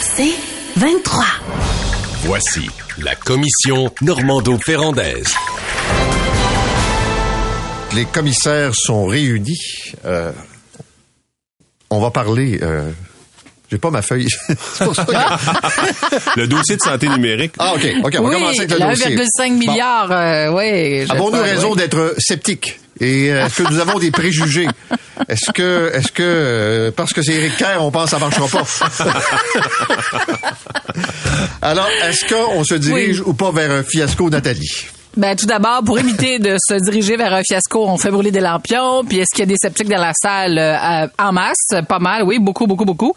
C'est 23. Voici la commission Normando-Ferrandaise. Les commissaires sont réunis. Euh, on va parler. Euh, j'ai pas ma feuille. C'est pour ça que- Le dossier de santé numérique. Ah, OK. OK, on va oui, commencer avec le dossier. 1,5 milliard, euh, oui. Avons-nous raison oui. d'être sceptiques? Et euh, est-ce que nous avons des préjugés? Est-ce que, est-ce que, euh, parce que c'est Éric Kerr, on pense que ça marchera pas? Alors, est-ce qu'on se dirige ou pas vers un fiasco, Nathalie? Ben, tout d'abord, pour éviter de se diriger vers un fiasco, on fait brûler des lampions. Puis est-ce qu'il y a des sceptiques dans la salle euh, en masse? Pas mal, oui, beaucoup, beaucoup, beaucoup.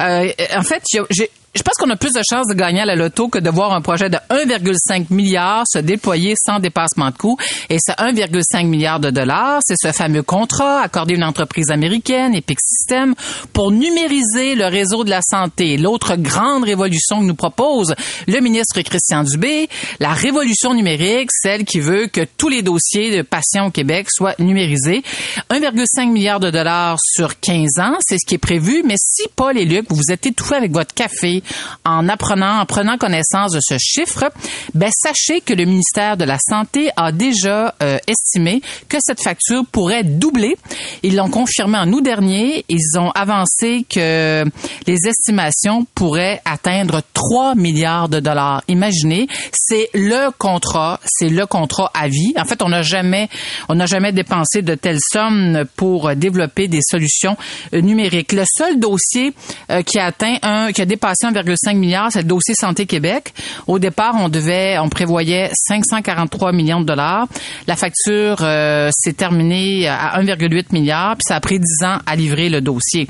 Euh, en fait, j'ai- je pense qu'on a plus de chances de gagner à la loto que de voir un projet de 1,5 milliard se déployer sans dépassement de coûts. Et ce 1,5 milliard de dollars, c'est ce fameux contrat accordé à une entreprise américaine, Epic Systems, pour numériser le réseau de la santé. L'autre grande révolution que nous propose le ministre Christian Dubé, la révolution numérique, celle qui veut que tous les dossiers de patients au Québec soient numérisés. 1,5 milliard de dollars sur 15 ans, c'est ce qui est prévu. Mais si, Paul et Luc, vous vous êtes étouffés avec votre café en apprenant, en prenant connaissance de ce chiffre, ben, sachez que le ministère de la Santé a déjà euh, estimé que cette facture pourrait doubler. Ils l'ont confirmé en août dernier. Ils ont avancé que les estimations pourraient atteindre 3 milliards de dollars. Imaginez, c'est le contrat, c'est le contrat à vie. En fait, on n'a jamais, on n'a jamais dépensé de telles sommes pour développer des solutions euh, numériques. Le seul dossier euh, qui a atteint un, qui a dépassé 1,5 milliard, c'est le dossier Santé Québec. Au départ, on devait, on prévoyait 543 millions de dollars. La facture euh, s'est terminée à 1,8 milliard, puis ça a pris 10 ans à livrer le dossier.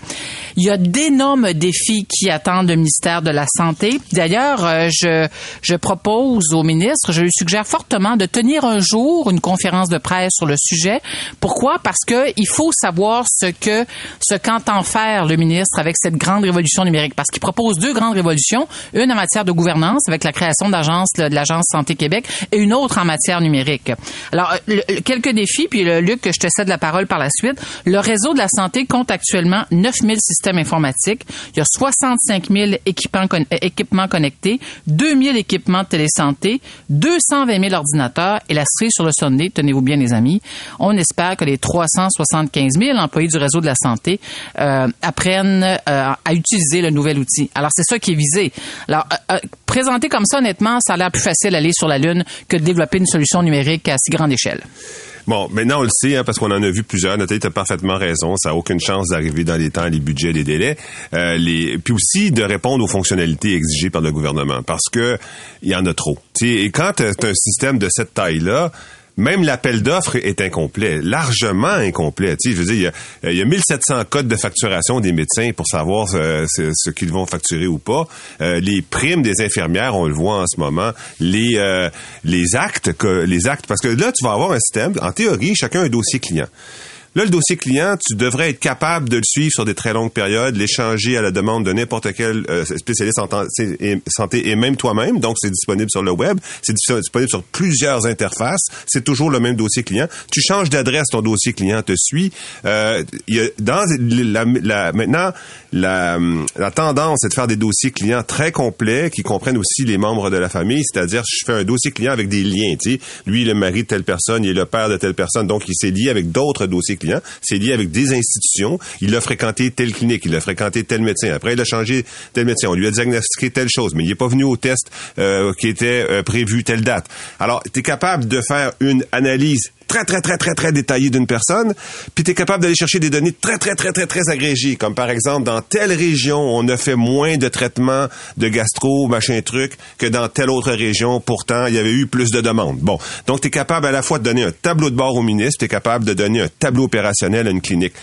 Il y a d'énormes défis qui attendent le ministère de la Santé. D'ailleurs, euh, je, je propose au ministre, je lui suggère fortement de tenir un jour une conférence de presse sur le sujet. Pourquoi? Parce que il faut savoir ce que, ce qu'entend faire le ministre avec cette grande révolution numérique. Parce qu'il propose deux grandes révolutions. Une en matière de gouvernance avec la création d'agence, de l'agence Santé Québec et une autre en matière numérique. Alors, euh, quelques défis, puis le, Luc, je te cède la parole par la suite. Le réseau de la santé compte actuellement 9000 systèmes informatiques. Il y a 65 000 équipements, euh, équipements connectés, 2000 équipements de télésanté, 220 000 ordinateurs et la cerise sur le Sunday, tenez-vous bien les amis, on espère que les 375 000 employés du réseau de la santé euh, apprennent à utiliser le nouvel outil. Alors, c'est ça qui est visé. Alors, euh, euh, présenté comme ça, honnêtement, ça a l'air plus facile d'aller sur la Lune que de développer une solution numérique à si grande échelle. Bon, maintenant on le sait, hein, parce qu'on en a vu plusieurs. Nathalie, tu as parfaitement raison. Ça n'a aucune chance d'arriver dans les temps, les budgets, les délais. Euh, les... Puis aussi de répondre aux fonctionnalités exigées par le gouvernement, parce que il y en a trop. Tu sais, et quand tu as un système de cette taille-là, même l'appel d'offres est incomplet, largement incomplet. Tu sais, je veux dire, il y a, il y a 1700 codes de facturation des médecins pour savoir euh, ce, ce qu'ils vont facturer ou pas. Euh, les primes des infirmières, on le voit en ce moment. Les euh, les actes, que, les actes, parce que là, tu vas avoir un système. En théorie, chacun a un dossier client. Là, le dossier client, tu devrais être capable de le suivre sur des très longues périodes, l'échanger à la demande de n'importe quel euh, spécialiste en santé et même toi-même. Donc, c'est disponible sur le web, c'est dis- disponible sur plusieurs interfaces. C'est toujours le même dossier client. Tu changes d'adresse, ton dossier client te suit. Euh, y a, dans la, la- maintenant, la, la tendance est de faire des dossiers clients très complets qui comprennent aussi les membres de la famille. C'est-à-dire, je fais un dossier client avec des liens. Sais, lui, le mari de telle personne, il est le père de telle personne, donc il s'est lié avec d'autres dossiers clients. C'est lié avec des institutions. Il a fréquenté telle clinique, il a fréquenté tel médecin. Après, il a changé tel médecin. On lui a diagnostiqué telle chose, mais il n'est pas venu au test euh, qui était euh, prévu telle date. Alors, tu es capable de faire une analyse très, très, très, très, très détaillée d'une personne, puis tu es capable d'aller chercher des données très, très, très, très, très agrégées, comme par exemple, dans telle région, on a fait moins de traitements de gastro, machin truc, que dans telle autre région, pourtant, il y avait eu plus de demandes. Bon, donc tu es capable à la fois de donner un tableau de bord au ministre, tu es capable de donner un tableau opérationnel à une clinique.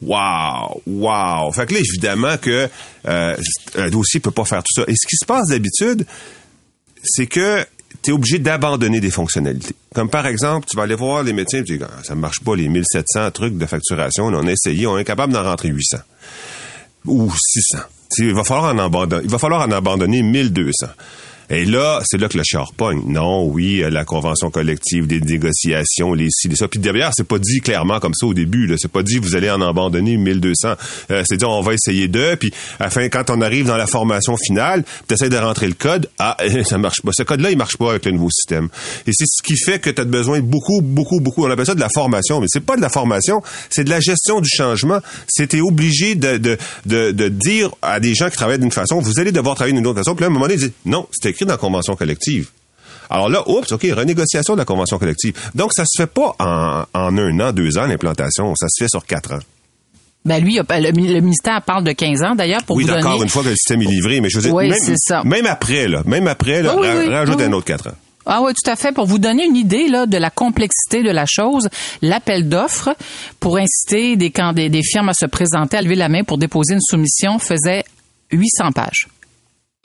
Wow, wow. Fait que là, évidemment que euh, un dossier peut pas faire tout ça. Et ce qui se passe d'habitude, c'est que tu es obligé d'abandonner des fonctionnalités. Comme par exemple, tu vas aller voir les médecins tu dis, Ah, ça ne marche pas, les 1700 trucs de facturation, on a essayé, on est capable d'en rentrer 800 ou 600. Tu sais, Il va falloir en abandonner, il va falloir en abandonner 1200. Et là, c'est là que le char pogne. Non, oui, la convention collective, des négociations, les ci, les ça. Puis derrière, c'est pas dit clairement comme ça au début. Là. C'est pas dit vous allez en abandonner 1200. Euh, c'est dit on va essayer d'eux. Puis afin quand on arrive dans la formation finale, tu essaies de rentrer le code. Ah, ça marche pas. Ce code-là, il marche pas avec le nouveau système. Et c'est ce qui fait que tu as besoin de beaucoup, beaucoup, beaucoup. On appelle ça de la formation, mais c'est pas de la formation, c'est de la gestion du changement. C'était obligé de, de, de, de, dire à des gens qui travaillent d'une façon, vous allez devoir travailler d'une autre façon. Puis à un moment donné, ils disent, non, c'est écrit dans la convention collective. Alors là, oups, OK, renégociation de la convention collective. Donc, ça se fait pas en, en un an, deux ans, l'implantation. Ça se fait sur quatre ans. Ben lui, le, ministère parle de 15 ans d'ailleurs pour oui, vous donner. Oui, d'accord, une fois que le système est livré, mais je veux dire, oui, même, ça. même après, là, même après, là, oui, oui, rajoute un autre quatre ans. Ah oui, tout à fait. Pour vous donner une idée là, de la complexité de la chose, l'appel d'offres pour inciter des, des, des firmes à se présenter, à lever la main pour déposer une soumission faisait 800 pages.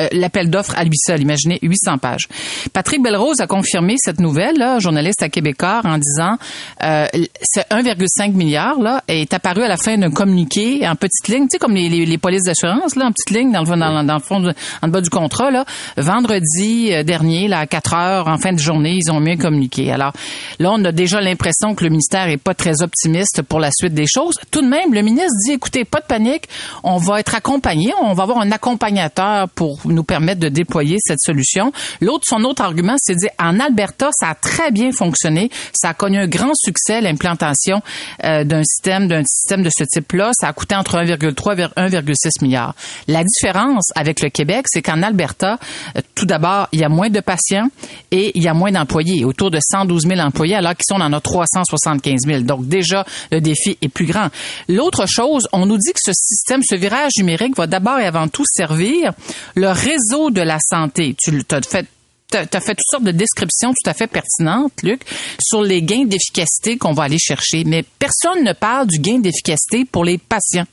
Euh, l'appel d'offres à lui seul. Imaginez 800 pages. Patrick Belrose a confirmé cette nouvelle, là, journaliste à Québécois, en disant euh, ce 1,5 milliard là est apparu à la fin d'un communiqué en petite ligne, tu sais comme les, les, les polices d'assurance là, en petite ligne dans le, dans, dans le fond, en bas du contrat là. Vendredi euh, dernier, là, à 4 heures en fin de journée, ils ont mis un communiqué. Alors là, on a déjà l'impression que le ministère est pas très optimiste pour la suite des choses. Tout de même, le ministre dit écoutez, pas de panique, on va être accompagné, on va avoir un accompagnateur pour nous permettre de déployer cette solution. L'autre, son autre argument, c'est de dire en Alberta, ça a très bien fonctionné, ça a connu un grand succès l'implantation euh, d'un système d'un système de ce type-là. Ça a coûté entre 1,3 et 1,6 milliard. La différence avec le Québec, c'est qu'en Alberta, euh, tout d'abord, il y a moins de patients et il y a moins d'employés, autour de 112 000 employés, alors qu'ils sont dans notre 375 000. Donc déjà, le défi est plus grand. L'autre chose, on nous dit que ce système, ce virage numérique va d'abord et avant tout servir le réseau de la santé. Tu as fait toutes sortes de descriptions tout à fait pertinentes, Luc, sur les gains d'efficacité qu'on va aller chercher. Mais personne ne parle du gain d'efficacité pour les patients.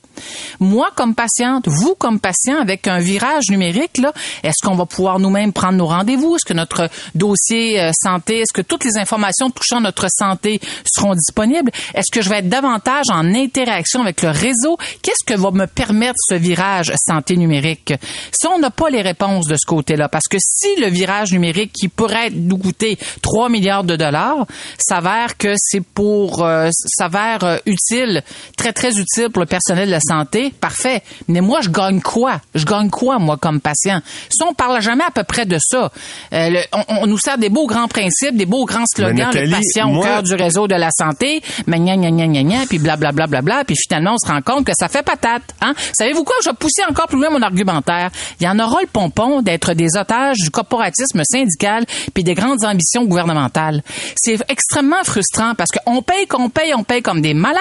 Moi, comme patiente, vous, comme patient, avec un virage numérique, est-ce qu'on va pouvoir nous-mêmes prendre nos rendez-vous? Est-ce que notre dossier euh, santé, est-ce que toutes les informations touchant notre santé seront disponibles? Est-ce que je vais être davantage en interaction avec le réseau? Qu'est-ce que va me permettre ce virage santé numérique? Si on n'a pas les réponses de ce côté-là, parce que si le virage numérique qui pourrait nous coûter 3 milliards de dollars s'avère que c'est pour euh, s'avère euh, utile, très très utile pour le personnel de la santé, parfait. Mais moi, je gagne quoi? Je gagne quoi, moi, comme patient? Si on parle jamais à peu près de ça, euh, le, on, on, nous sert des beaux grands principes, des beaux grands slogans, Nathalie, le patient moi- au cœur du réseau de la santé, mais gna gna gna gna gna, puis blablabla, bla, bla, bla, puis finalement, on se rend compte que ça fait patate. Hein? Savez-vous quoi? Je vais pousser encore plus loin mon argumentaire. Il y en aura le pompon d'être des otages du corporatisme syndical puis des grandes ambitions gouvernementales. C'est extrêmement frustrant parce qu'on paye, qu'on paye, on paye comme des malades,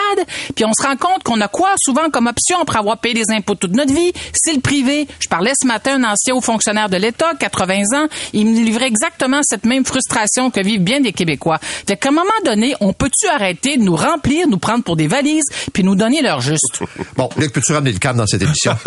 puis on se rend compte qu'on a quoi souvent comme option après avoir payé des impôts toute notre vie? C'est le privé. Je parlais ce matin à un ancien haut fonctionnaire de l'État, 80 ans, il me livrait exactement cette même frustration que vivent bien des Québécois. Fait qu'à un moment donné, on peut-tu arrêter de nous remplir, nous prendre pour des valises, puis nous donner leur juste? Bon, Luc, peux-tu ramener le calme dans cette émission?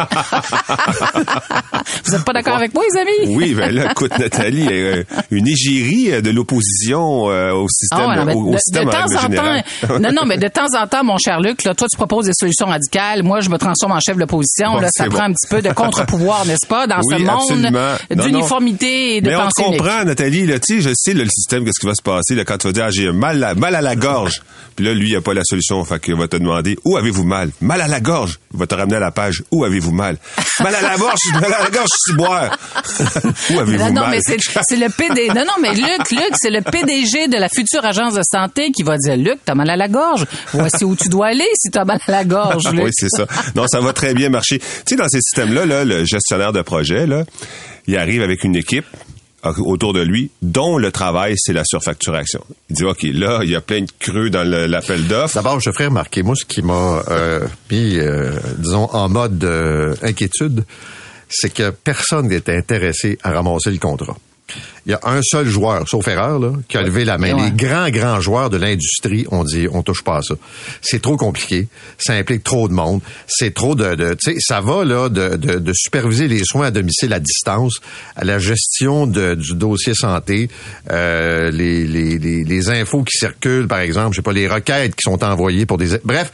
Vous êtes pas d'accord avec moi, les amis? Oui, ben là, écoute, Nathalie, euh, une égérie euh, de l'opposition euh, au système, Ah ouais, non, mais au, au de, système de temps en temps, non, non, mais de temps en temps, mon cher Luc, là, toi, tu proposes des solutions radicales. Moi, je me transforme en chef de l'opposition. Bon, là, ça prend bon. un petit peu de contre-pouvoir, n'est-ce pas, dans Oui, ce monde d'uniformité et de Mais on unique. comprend, Nathalie, là, je sais, là, le système, qu'est-ce qui va se passer, là, quand tu vas dire, ah, j'ai mal à, mal à la gorge. Puis là, lui, il a pas la solution. Fait qu'il va te demander, où avez-vous mal? Mal à la gorge. Il va te ramener à la page, où avez-vous mal? Mal à la gorge, mal à la gorge, je suis boire. où avez-vous Non, non, mal? mais c'est c'est le PD. Non, non, mais Luc, Luc, c'est le PDG de la future agence de santé qui va dire, Luc, t'as mal à la gorge. Voici où tu dois aller si t'as mal à la gorge, Luc. oui, c'est ça. Non, ça va très bien marcher. Tu sais, dans ces systèmes-là, là, le gestionnaire de projet, il arrive avec une équipe autour de lui, dont le travail, c'est la surfacturation. Il dit, OK, là, il y a plein de creux dans l'appel d'offres. D'abord, je ferai remarquer, moi, ce qui m'a euh, mis, euh, disons, en mode euh, inquiétude, c'est que personne n'est intéressé à ramasser le contrat. Il y a un seul joueur, sauf erreur, là, qui a levé la main. Ouais. Les grands, grands joueurs de l'industrie ont dit, on touche pas à ça. C'est trop compliqué. Ça implique trop de monde. C'est trop de, de tu sais, ça va, là, de, de, de superviser les soins à domicile à distance, à la gestion de- du dossier santé, euh, les, les, les, les infos qui circulent, par exemple, je sais pas, les requêtes qui sont envoyées pour des, bref.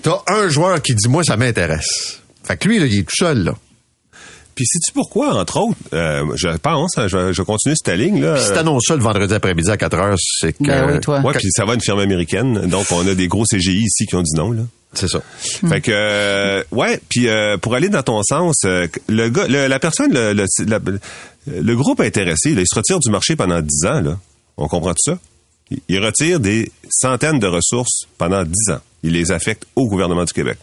T'as un joueur qui dit, moi, ça m'intéresse. Fait que lui, là, il est tout seul, là. Puis sais-tu pourquoi, entre autres, euh, je pense, hein, je, vais- je vais continuer cette ligne là. Puis si t'annonces ça le vendredi après-midi à 4 heures, c'est que... Ben oui, toi. Ouais, puis ça va une firme américaine, donc on a des gros CGI ici qui ont dit non là. C'est ça. Fait que euh, ouais, puis euh, pour aller dans ton sens, euh, le gars, le- la personne, le, le, la- le groupe intéressé, là, il se retire du marché pendant 10 ans là. On comprend tout ça? Il, il retire des centaines de ressources pendant 10 ans. Il les affecte au gouvernement du Québec.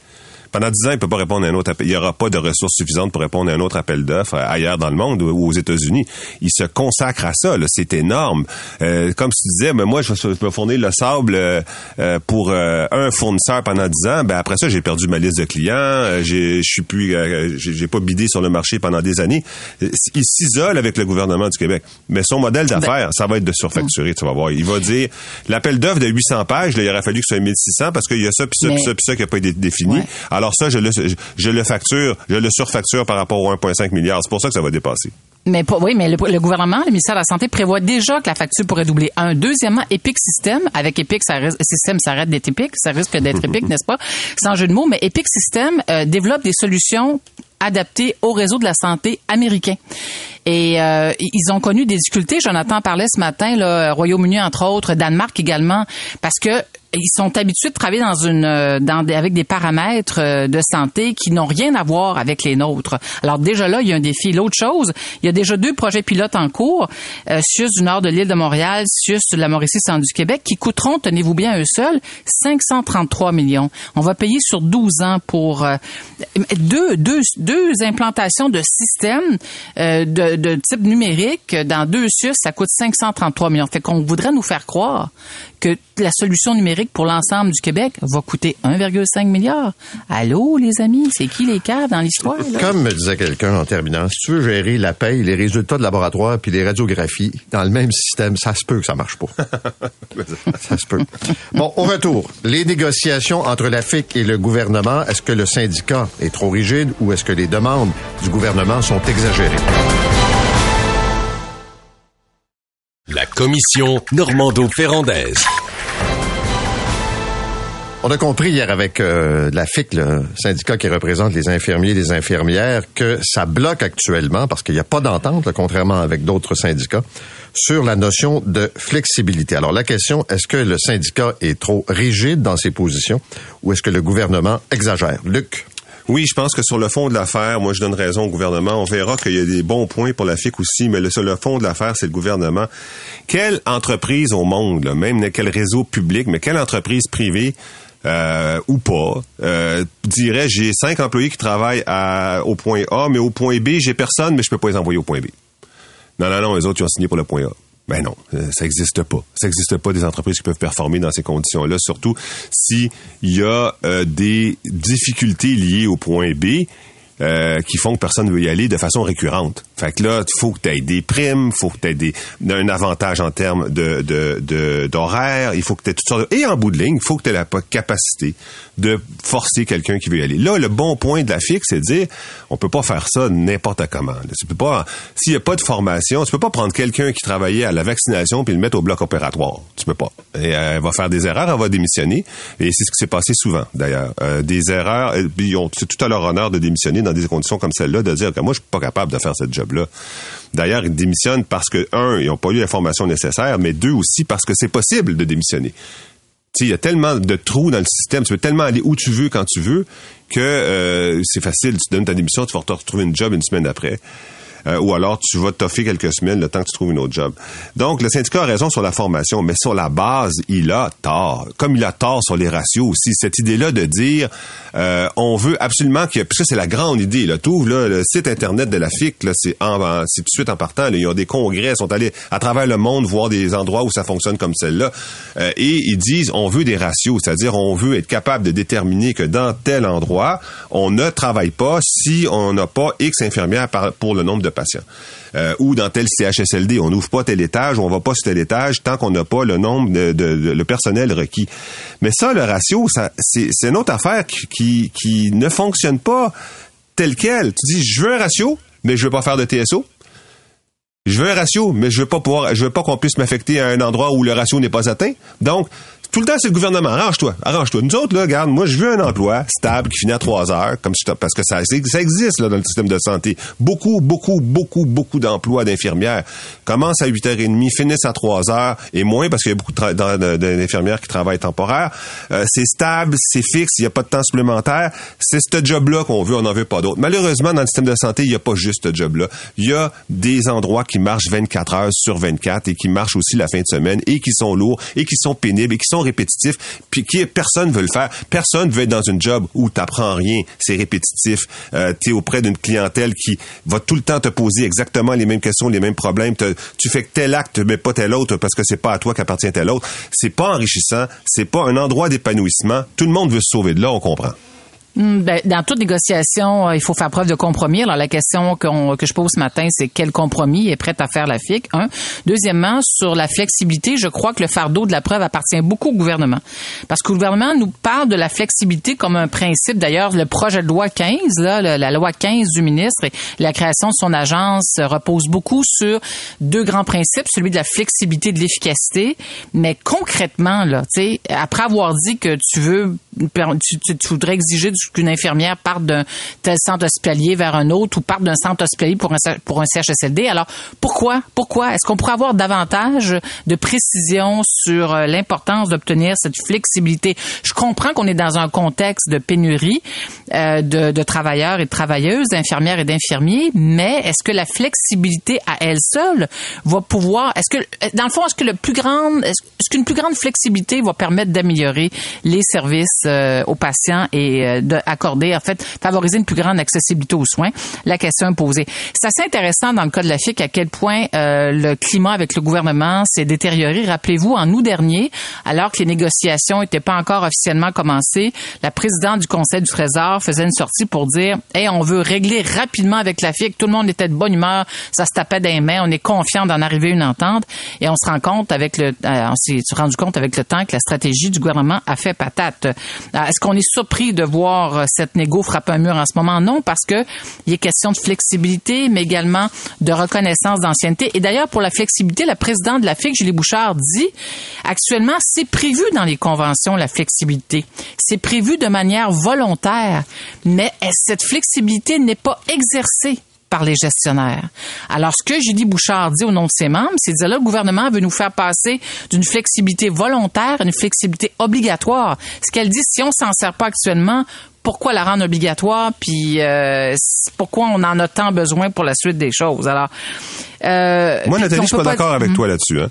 Pendant 10 ans, il peut pas répondre à un autre appel. Il n'y aura pas de ressources suffisantes pour répondre à un autre appel d'offres euh, ailleurs dans le monde ou aux États-Unis. Il se consacre à ça. là. C'est énorme. Euh, comme tu disais, mais moi, je vais, je vais fournir le sable euh, euh, pour euh, un fournisseur pendant 10 ans. Ben après ça, j'ai perdu ma liste de clients. Euh, j'ai- Je suis plus, euh, j'ai j'ai pas bidé sur le marché pendant des années. Il s'isole avec le gouvernement du Québec. Mais son modèle d'affaires, ça va être de surfacturer. Tu vas voir. Il va dire l'appel d'offres de 800 pages, là, il aurait fallu que ce soit 1600 parce qu'il y a ça, puis ça, puis ça, puis ça qui n'a pas été défini. Ouais. Alors ça, je le, je, je le facture, je le surfacture par rapport au 1,5 milliard. C'est pour ça que ça va dépasser. Mais pas- oui, mais le, le gouvernement, le ministère de la Santé prévoit déjà que la facture pourrait doubler. Un. Deuxièmement, Epic System, avec Epic, ça reste, System, ça arrête d'être Epic, ça risque d'être Epic, n'est-ce pas? Sans jeu de mots, mais Epic System euh, développe des solutions adaptées au réseau de la santé américain. Et euh, ils ont connu des difficultés. Jonathan parlait ce matin, là, Royaume-Uni entre autres, Danemark également, parce que ils sont habitués de travailler dans une euh, dans avec des paramètres euh, de santé qui n'ont rien à voir avec les nôtres. Alors déjà là, il y a un défi. L'autre chose, il y a déjà deux projets pilotes en cours, euh, du nord de l'île de Montréal, SUS de la Mauricie centre du Québec, qui coûteront, tenez-vous bien, eux seuls, 533 millions. On va payer sur 12 ans pour euh, deux, deux, deux implantations de systèmes euh, de, de type numérique dans deux SUS, ça coûte 533 millions. Fait qu'on voudrait nous faire croire que la solution numérique pour l'ensemble du Québec va coûter 1,5 milliard. Allô, les amis, c'est qui les caves dans l'histoire? Comme me disait quelqu'un en terminant, si tu veux gérer la paye, les résultats de laboratoire puis les radiographies dans le même système, ça se peut que ça marche pas. ça se peut. Bon, au retour, les négociations entre la FIC et le gouvernement, est-ce que le syndicat est trop rigide ou est-ce que les demandes du gouvernement sont exagérées? La commission Normando-Ferrandaise. On a compris hier avec euh, la FIC, le syndicat qui représente les infirmiers et les infirmières, que ça bloque actuellement, parce qu'il n'y a pas d'entente, contrairement avec d'autres syndicats, sur la notion de flexibilité. Alors la question, est-ce que le syndicat est trop rigide dans ses positions ou est-ce que le gouvernement exagère? Luc? Oui, je pense que sur le fond de l'affaire, moi je donne raison au gouvernement. On verra qu'il y a des bons points pour la FIC aussi, mais sur le fond de l'affaire, c'est le gouvernement. Quelle entreprise au monde, là, même quel réseau public, mais quelle entreprise privée euh, ou pas, euh, dirait j'ai cinq employés qui travaillent au point A, mais au point B, j'ai personne, mais je peux pas les envoyer au point B. Non, non, non, les autres, ils ont signé pour le point A. Ben non, euh, ça n'existe pas. Ça n'existe pas des entreprises qui peuvent performer dans ces conditions-là, surtout s'il y a euh, des difficultés liées au point B. euh, qui font que personne ne veut y aller de façon récurrente. Fait que là, il faut que tu aies des primes, faut que tu aies des, un avantage en termes de, de, d'horaire, il faut que tu aies toutes sortes de... Et en bout de ligne, il faut que tu aies la capacité de forcer quelqu'un qui veut y aller. Là, le bon point de la FIC, c'est de dire, on peut pas faire ça n'importe comment. Tu peux pas, s'il y a pas de formation, tu peux pas prendre quelqu'un qui travaillait à la vaccination puis le mettre au bloc opératoire. Tu peux pas. Et euh, elle va faire des erreurs, elle va démissionner. Et c'est ce qui s'est passé souvent, d'ailleurs. Euh, des erreurs, euh, puis ont c'est tout à leur honneur de démissionner dans des conditions comme celle-là, de dire que moi, je suis pas capable de faire ce job-là. D'ailleurs, ils démissionnent parce que, un, ils n'ont pas eu la formation nécessaire, mais deux aussi parce que c'est possible de démissionner. Il y a tellement de trous dans le système, tu peux tellement aller où tu veux quand tu veux que euh, c'est facile. Tu donnes ta démission, tu vas te retrouver une job une semaine après. Euh, ou alors tu vas toffer quelques semaines le temps que tu trouves une autre job. Donc, le syndicat a raison sur la formation, mais sur la base, il a tort. Comme il a tort sur les ratios aussi. Cette idée-là de dire, euh, on veut absolument que c'est la grande idée. Là. T'ouvres là, le site Internet de la FIC, là, c'est, c'est tout de suite en partant. Là, ils ont des congrès, ils sont allés à travers le monde voir des endroits où ça fonctionne comme celle-là. Euh, et ils disent, on veut des ratios. C'est-à-dire, on veut être capable de déterminer que dans tel endroit, on ne travaille pas si on n'a pas X infirmières par- pour le nombre de patients. Euh, ou dans tel CHSLD, on n'ouvre pas tel étage, on va pas sur tel étage tant qu'on n'a pas le nombre de, de- de- le personnel requis. Mais ça, le ratio, ça, c'est, c'est une autre affaire qui, qui, qui ne fonctionne pas tel quel. Tu dis, je veux un ratio, mais je veux pas faire de TSO. Je veux un ratio, mais je veux pas pouvoir, je veux pas qu'on puisse m'affecter à un endroit où le ratio n'est pas atteint. Donc, tout le temps, c'est le gouvernement. Arrange-toi, arrange-toi. Nous autres, là, regarde, moi, je veux un emploi stable qui finit à 3 heures, comme si parce que ça, ça existe là, dans le système de santé. Beaucoup, beaucoup, beaucoup, beaucoup d'emplois d'infirmières commencent à 8h30, finissent à 3 heures, et moins parce qu'il y a beaucoup d'infirmières qui travaillent temporaire. Euh, c'est stable, c'est fixe, il n'y a pas de temps supplémentaire. C'est ce job-là qu'on veut, on n'en veut pas d'autre. Malheureusement, dans le système de santé, il n'y a pas juste ce job-là. Il y a des endroits qui marchent 24 heures sur 24 et qui marchent aussi la fin de semaine et qui sont lourds et qui sont pénibles et qui sont répétitifs puis qui personne veut le faire. Personne veut être dans une job où t'apprends rien, c'est répétitif. Euh, tu auprès d'une clientèle qui va tout le temps te poser exactement les mêmes questions, les mêmes problèmes. tu fais que tel acte mais pas tel autre parce que c'est pas à toi qu'appartient tel autre. C'est pas enrichissant, c'est pas un endroit d'épanouissement. Tout le monde veut se sauver de là, on comprend. Hmm, ben, dans toute négociation, euh, il faut faire preuve de compromis. Alors la question que je pose ce matin, c'est quel compromis est prêt à faire la FIC Un. Deuxièmement, sur la flexibilité, je crois que le fardeau de la preuve appartient beaucoup au gouvernement, parce que le gouvernement nous parle de la flexibilité comme un principe. D'ailleurs, le projet de loi 15, là, la loi 15 du ministre et la création de son agence repose beaucoup sur deux grands principes, celui de la flexibilité et de l'efficacité. Mais concrètement, là, après avoir dit que tu veux, tu voudrais exiger du qu'une infirmière parte d'un tel centre hospitalier vers un autre ou parte d'un centre hospitalier pour un, pour un CHSLD. Alors, pourquoi? Pourquoi? Est-ce qu'on pourrait avoir davantage de précision sur euh, l'importance d'obtenir cette flexibilité? Je comprends qu'on est dans un contexte de pénurie euh, de, de travailleurs et de travailleuses, d'infirmières et d'infirmiers, mais est-ce que la flexibilité à elle seule va pouvoir, est-ce que, dans le fond, est-ce que le plus grande, est-ce qu'une plus grande flexibilité va permettre d'améliorer les services euh, aux patients et de accorder, en fait, favoriser une plus grande accessibilité aux soins? La question est posée. C'est assez intéressant dans le cas de la FIC à quel point euh, le climat avec le gouvernement s'est détérioré. Rappelez-vous, en août dernier, alors que les négociations n'étaient pas encore officiellement commencées, la présidente du Conseil du Trésor faisait une sortie pour dire, hey, on veut régler rapidement avec la FIC. Tout le monde était de bonne humeur, ça se tapait des mains, on est confiant d'en arriver à une entente. Et on se rend compte avec le, euh, on s'est rendu compte avec le temps que la stratégie du gouvernement a fait patate. Euh, est-ce qu'on est surpris de voir euh, cette négo frappe un mur en ce moment? Non, parce que il est question de flexibilité, mais également de reconnaissance d'ancienneté. Et d'ailleurs, pour la flexibilité, la présidente de la FIC, Julie Bouchard, dit actuellement, c'est prévu dans les conventions, la flexibilité. C'est prévu de manière volontaire, mais cette flexibilité n'est pas exercée par les gestionnaires? Alors, ce que Julie Bouchard dit au nom de ses membres, c'est que là, le gouvernement veut nous faire passer d'une flexibilité volontaire à une flexibilité obligatoire. Ce qu'elle dit, si on s'en sert pas actuellement, pourquoi la rendre obligatoire, puis euh, pourquoi on en a tant besoin pour la suite des choses. Alors, euh, moi, Nathalie, je suis pas d'accord avec toi là-dessus. Hein.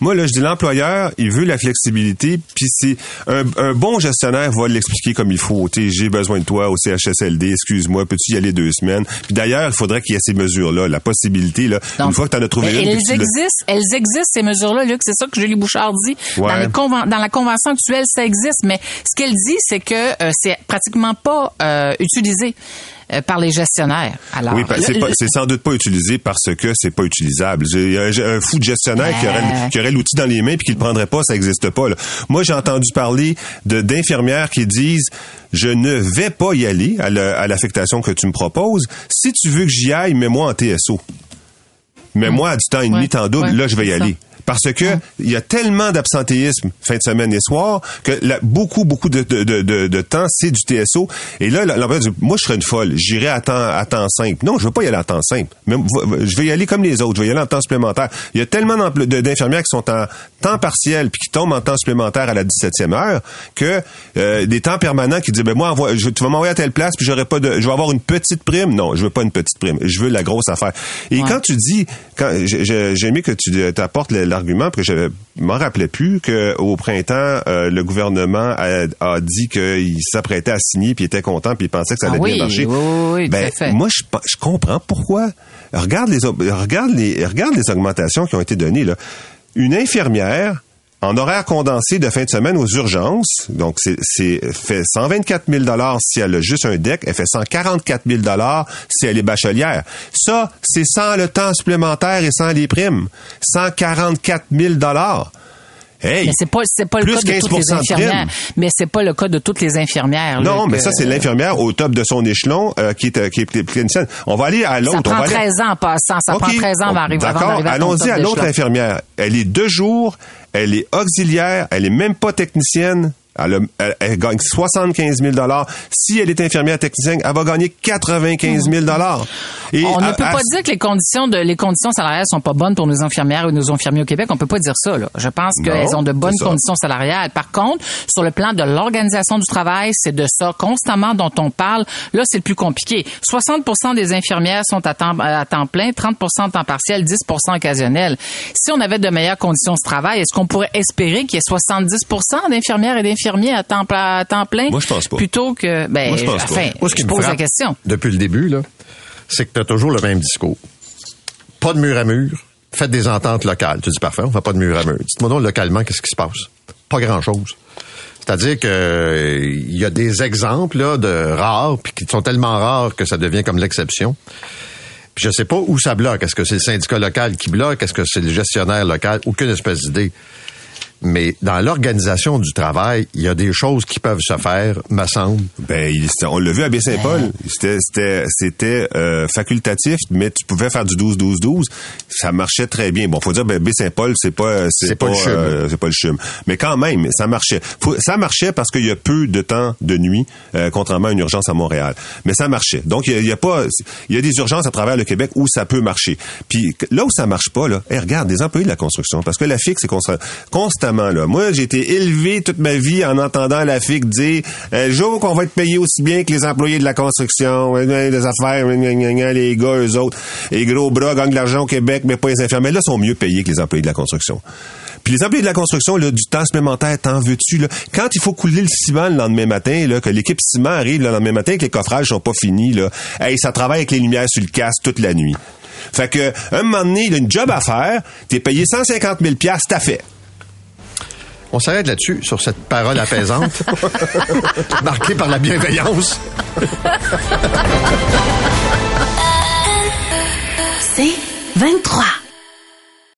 Moi, là, je dis l'employeur, il veut la flexibilité, puis c'est un, bon gestionnaire va l'expliquer comme il faut. J'ai besoin de toi au CHSLD, excuse-moi, peux-tu y aller deux semaines? Puis d'ailleurs, il faudrait qu'il y ait ces mesures-là, la possibilité, là, une fois que tu en as trouvé une. Elles existent, elles existent, ces mesures-là, Luc, c'est ça que Julie Bouchard dit. Dans, dans, la convention actuelle, ça existe, mais ce qu'elle dit, c'est que euh, c'est pratiquement pas euh, utilisé. Euh, par les gestionnaires. Alors, oui, c'est sans doute pas utilisé parce que c'est pas utilisable. J'ai un, fou de gestionnaire qui aurait, qui aurait l'outil dans les mains puis qui le prendrait pas, ça n'existe pas. Là. Moi, j'ai entendu parler de d'infirmières qui disent je ne vais pas y aller à l'affectation que tu me proposes. Si tu veux que j'y aille, mets-moi en TSO. Mets-moi à du temps et demi, temps double, là, je vais y aller parce que il y a tellement d'absentéisme fin de semaine et soir que beaucoup beaucoup de, de, de, de temps c'est du TSO et là l'employeur dit moi je serais une folle. J'irai à temps à temps simple. Non je veux pas y aller à temps simple. Mais je vais y aller comme les autres. Je vais y aller en temps supplémentaire. Il y a tellement d'infirmières qui sont en temps partiel puis qui tombent en temps supplémentaire à la 17e heure que euh, des temps permanents qui disent ben moi je, tu vas m'envoyer à telle place puis j'aurai pas de je vais avoir une petite prime. Non je veux pas une petite prime. Je veux la grosse affaire. Et quand tu dis quand j'ai aimé que tu apportes la argument, parce que je m'en rappelais plus, qu'au printemps, euh, le gouvernement a, dit qu'il s'apprêtait à signer, puis il était content, puis il pensait que ça allait ah bien marcher. Oui, ben, moi, je, je comprends pourquoi. Regarde les, regarde les, regarde les augmentations qui ont été données. Là. Une infirmière en horaire condensé de fin de semaine aux urgences, donc c'est fait 124 000 dollars si elle a juste un deck, elle fait 144 000 dollars si elle est bachelière. Ça, c'est sans le temps supplémentaire et sans les primes. 144 000 dollars. Hey, Mais c'est pas c'est pas le cas de toutes les 15% de prime. infirmières. Mais c'est pas le cas de toutes les infirmières. là, Non, mais que- ça, c'est l'infirmière au top de son échelon euh, qui est, euh, qui est clinicienne. On va aller à l'autre. Ça On prend va aller- 13 ans en passant. Ça prend 13 ans avant d'arriver avant D'accord. d'arriver ton Allons-y à l'autre infirmière. Elle est deux jours, elle est auxiliaire, elle est même pas technicienne. Elle, a- elle- elle gagne 75 000 Si elle est infirmière technicienne, elle va gagner 95 000 Et On ne peut pas dire que les conditions de les conditions salariales sont pas bonnes pour nos infirmières et nos infirmiers au Québec. On peut pas dire ça. Là. Je pense qu'elles ont de bonnes conditions salariales. Par contre, sur le plan de l'organisation du travail, c'est de ça constamment dont on parle. Là, c'est le plus compliqué. 60% des infirmières sont à temps, à temps plein, 30% temps partiel, 10% occasionnel. Si on avait de meilleures conditions de travail, est-ce qu'on pourrait espérer qu'il y ait 70% d'infirmières et d'infirmiers à temps, à temps plein? Moi, je pense pas. Plutôt que, ben, Moi, je pense pas. enfin, Moi, ce qui je me pose la question. Depuis le début, là, c'est que tu as toujours le même discours. Pas de mur à mur. Faites des ententes locales. Tu dis parfait, on fait pas de mur à mur. Dites-moi donc localement, qu'est-ce qui se passe? Pas grand-chose. C'est-à-dire que euh, il y a des exemples là, de rares, puis qui sont tellement rares que ça devient comme l'exception. Je sais pas où ça bloque. Est-ce que c'est le syndicat local qui bloque? Est-ce que c'est le gestionnaire local? Aucune espèce d'idée. Mais dans l'organisation du travail, il y a des choses qui peuvent se faire, me semble. Ben, on l'a vu à Baie-Saint-Paul. C'était, c'était, c'était euh, facultatif, mais tu pouvais faire du 12-12-12. Ça marchait très bien. Bon, faut dire, ben, Baie-Saint-Paul, c'est pas, c'est, C'est pas le CHUM. euh, c'est pas le chum. Mais quand même, ça marchait. Faut- ça marchait parce qu'il y a peu de temps de nuit, euh, contrairement à une urgence à Montréal. Mais ça marchait. Donc, il y a, il y a pas, il y a des urgences à travers le Québec où ça peut marcher. Puis là où ça marche pas, là, hey, regarde, des employés de la construction, parce que la FIC, c'est consta- Moi, j'ai été élevé toute ma vie en entendant la FIC dire euh, jour qu'on va être payé aussi bien que les employés de la construction, euh, les affaires, les gars, eux autres, les gros bras gagnent de l'argent au Québec, mais pas les infirmiers. Là, sont mieux payés que les employés de la construction. Puis les employés de la construction, du temps supplémentaire, t'en veux-tu? Quand il faut couler le ciment le lendemain matin, là, que l'équipe ciment arrive le lendemain matin, que les coffrages sont pas finis, là, ça travaille avec les lumières sur le casque toute la nuit. Fait que, un moment donné, il a une job à faire, t'es payé 150 000 t'as fait. On s'arrête là-dessus, sur cette parole apaisante, marquée par la bienveillance. C'est 23.